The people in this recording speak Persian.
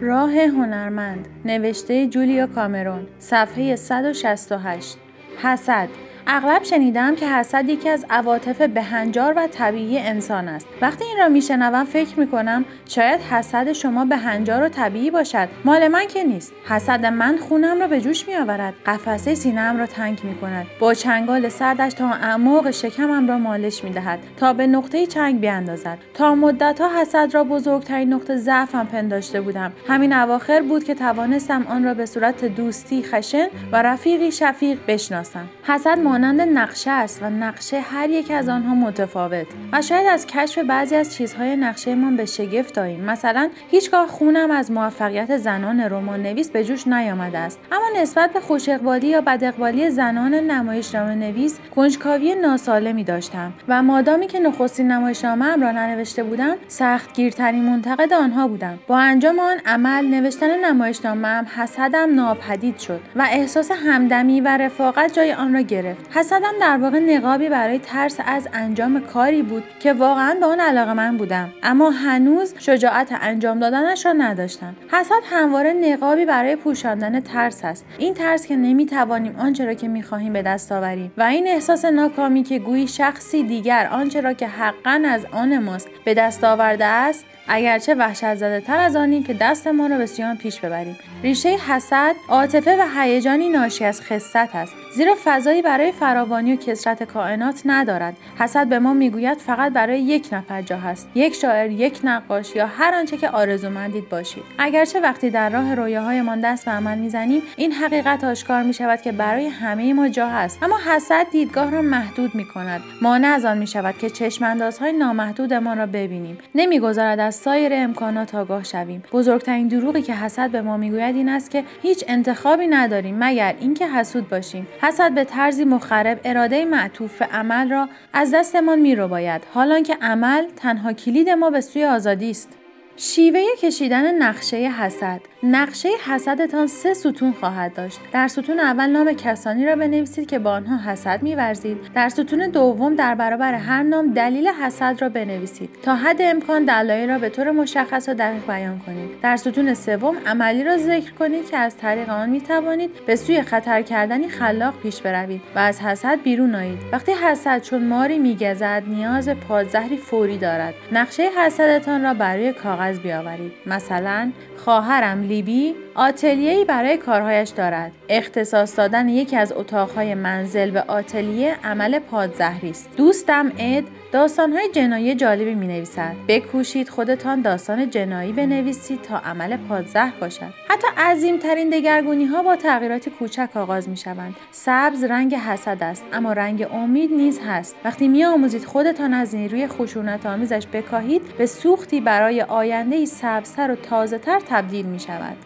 راه هنرمند نوشته جولیا کامرون صفحه 168 حسد اغلب شنیدم که حسد یکی از عواطف بهنجار و طبیعی انسان است. وقتی این را میشنوم فکر می‌کنم شاید حسد شما بهنجار و طبیعی باشد. مال من که نیست. حسد من خونم را به جوش میآورد. قفسه سینهام را تنگ می‌کند. با چنگال سردش تا اعماق شکمم را مالش می‌دهد. تا به نقطه چنگ بیاندازد. تا مدتها حسد را بزرگترین نقطه ضعفم پنداشته بودم. همین اواخر بود که توانستم آن را به صورت دوستی خشن و رفیقی شفیق بشناسم. حسد مانند نقشه است و نقشه هر یک از آنها متفاوت و شاید از کشف بعضی از چیزهای نقشهمان به شگفت آییم مثلا هیچگاه خونم از موفقیت زنان رمان نویس به جوش نیامده است. اما نسبت به خوش اقبالی یا بد اقبالی زنان نمایشنامه نویس کنجکاوی ناسالمی داشتم و مادامی که نخستین نمایشنامه را ننوشته بودم سختگیرترین منتقد آنها بودم. با انجام آن عمل نوشتن نمایشنامه حسدم ناپدید شد و احساس همدمی و رفاقت جای آن را گرفت. حسدم در واقع نقابی برای ترس از انجام کاری بود که واقعا به آن علاقه من بودم. اما هنوز شجاعت انجام دادنش را نداشتم. حسد همواره نقابی برای پوشاندن ترس است. این ترس که نمی‌توانیم آنچه را که می‌خواهیم به دست آوریم و این احساس ناکامی که گویی شخصی دیگر آنچه را که حقا از آن ماست به دست آورده است اگرچه وحشت زده تر از آنیم که دستمان را به پیش ببریم. ریشه حسد عاطفه و هیجانی ناشی از خصت است. زیرا فضایی برای فراوانی و کسرت کائنات ندارد. حسد به ما می‌گوید فقط برای یک نفر جا هست. یک شاعر یک نقاش یا هر آنچه که آرزومندید باشید. اگرچه وقتی در راه رویاهایمان دست به عمل می‌زنیم این حقیقت آشکار می شود که برای همه ما جا هست. اما حسد دیدگاه را محدود می کند مانع از آن می شود که چشماندازهای نامحدود ما را ببینیم. نمی‌گذارد از سایر امکانات آگاه شویم. بزرگترین دروغی که حسد به ما می‌گوید این است که هیچ انتخابی نداریم مگر اینکه حسود باشیم. حسد به طرزی مخرب اراده معطوف به عمل را از دستمان میرباید حالان که عمل تنها کلید ما به سوی آزادی است. شیوه کشیدن نقشه حسد. نقشه حسدتان سه ستون خواهد داشت. در ستون اول نام کسانی را بنویسید که با آنها حسد میورزید. در ستون دوم در برابر هر نام دلیل حسد را بنویسید تا حد امکان دلایل را به طور مشخص و دقیق بیان کنید. در ستون سوم عملی را ذکر کنید که از طریق آن می توانید به سوی خطر کردنی خلاق پیش بروید و از حسد بیرون آیید. وقتی حسد چون ماری میگزد نیاز پادزهری فوری دارد. نقشه حسدتان را برای کاغذ بیاورید مثلا خواهرم لیبی آتلیه‌ای برای کارهایش دارد. اختصاص دادن یکی از اتاقهای منزل به آتلیه عمل پادزهری است. دوستم اد داستانهای جنایی جالبی می نویسد. بکوشید خودتان داستان جنایی بنویسید تا عمل پادزهر باشد. حتی عظیمترین دگرگونی ها با تغییرات کوچک آغاز می شوند. سبز رنگ حسد است اما رنگ امید نیز هست. وقتی می آموزید خودتان از نیروی خشونت آمیزش بکاهید به سوختی برای آینده سبزتر و تازه تر تبدیل می شود.